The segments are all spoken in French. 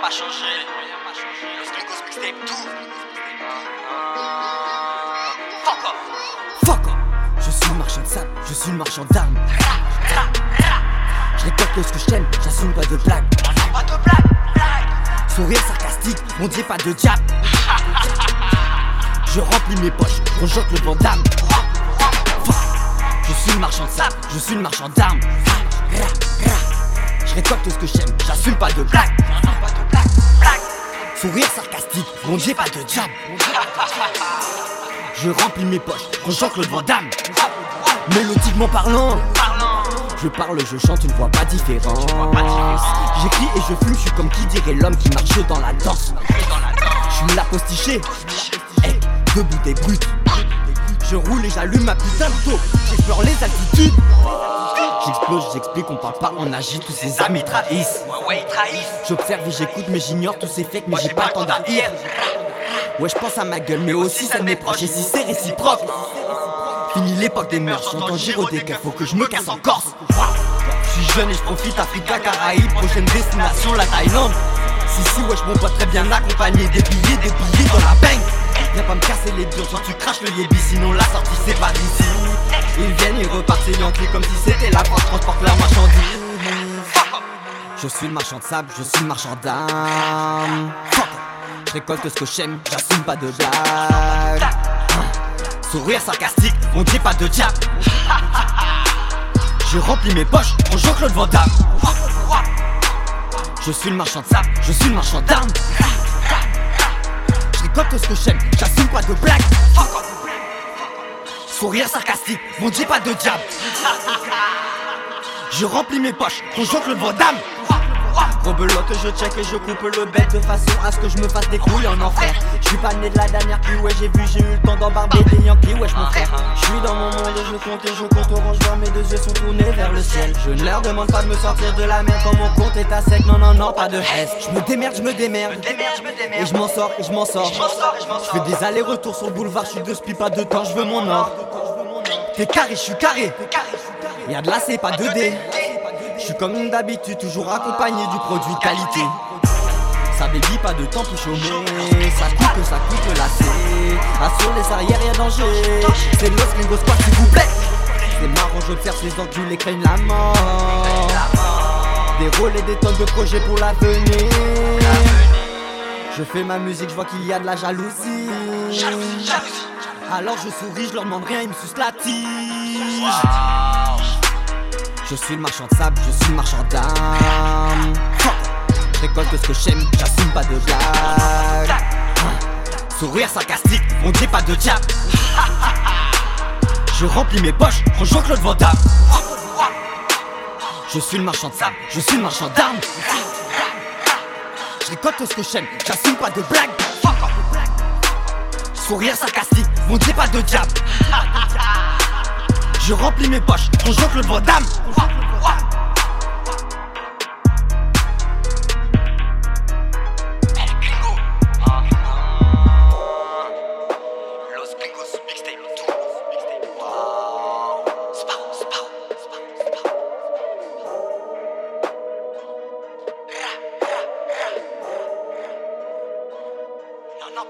pas changé. Los Gringos mixtape, tout. Fuck off. Fuck off. Je suis le marchand de sable, je suis le marchand d'armes. Je récolte ce que j'aime, j'assume pas de blague. Pas de blague, blague. Sourire sarcastique, on dit pas de diable. Je remplis mes poches, on joue le vandame. Je suis le marchand de sable, je suis le marchand d'armes. Récolte ce que j'aime, j'assume pas de blague. Sourire sarcastique, on dit pas de diable. Je remplis mes poches, joue le vandame. Mélodiquement parlant. Je parle, je chante, une voix pas différente. J'écris et je fume, je suis comme qui dirait l'homme qui marche dans la danse. Je suis là postiché, hey, debout des brutes. Je roule et j'allume ma putain de taux. J'explore les altitudes. J'explose, j'explique, on parle pas, on agit, tous ces amis trahissent. Ouais, ouais, ils trahissent. J'observe et j'écoute, mais j'ignore tous ces fakes, mais j'ai pas le temps d'haïr. Ouais, je pense à ma gueule, mais aussi celle de mes proches, et si c'est réciproque. Fini l'époque des mœurs, j'entends Giro des faut que je me casse en Corse. Je suis jeune et je profite, Africa, Caraïbes, prochaine destination, la Thaïlande. Si, si, ouais, je mon pote très bien accompagné, des billets, des billets dans la banque. Viens pas me casser les durs, soit tu craches le yébi, sinon la sortie c'est par ici. Ils viennent, ils repartent, c'est Yankee, comme si c'était la France, transporte la marchandise. Je suis le marchand de sable, je suis le marchand d'âme. Je récolte ce que j'aime, j'assume pas de blague. Sourire sarcastique, on dit pas de diable. Je remplis mes poches, on joue Claude Van Damme. Je suis le marchand de sable, je suis le marchand d'armes. Récolte ce que j'aime, j'assume pas de blague. Sourire sarcastique, on dit pas de diable. Je remplis mes poches, on joue Claude Van Damme. Rebelote, je check et je coupe le bête de façon à ce que je me fasse des couilles en enfer. Je suis pas né de la dernière pluie, ouais, j'ai vu, j'ai eu le temps d'embarber des Yankees, wesh mon frère. Je suis dans mon monde et je compte et je compte orange vert, mes deux yeux sont tournés vers le ciel. Je ne leur demande pas de me sortir de la merde quand mon compte est à sec, non, non, non, pas de haine. Je me démerde, je me démerde. Et je m'en sors, et je m'en sors. Je fais des allers-retours sur le boulevard, je suis de spi, pas de temps, je veux mon or. T'es carré, je suis carré. Y'a de la C, pas de D. Je suis comme d'habitude, toujours accompagné du produit de qualité. Ça baby, pas de temps pour chômer. Ça coupe, ça coupe la C. Assure les arrières, y'a danger. C'est Los Gringos Squad, s'il vous plaît. C'est marrant, j'observe ces enculés craignent la mort. Des rôles et des tonnes de projets pour l'avenir. Je fais ma musique, je vois qu'il y a de la jalousie. Alors je souris, je leur demande rien, ils me sucent la tige. Je suis le marchand de sable, je suis le marchand d'âme. Récolte ce que j'aime, j'assume pas de blague. Sourire sarcastique, on dit pas de diable. Je remplis mes poches, joue Claude Van Damme. Je suis le marchand de sable, je suis le marchand d'armes. Je récolte ce que j'aime, j'assume pas de blague. Sourire sarcastique, on dit pas de diable. Je remplis mes poches, on joue Claude Van Damme.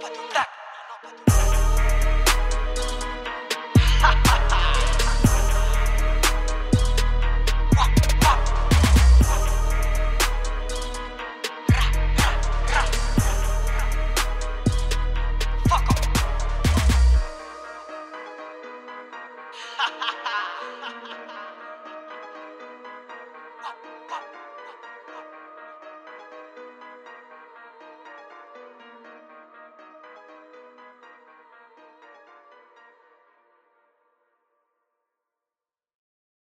Non, non, pas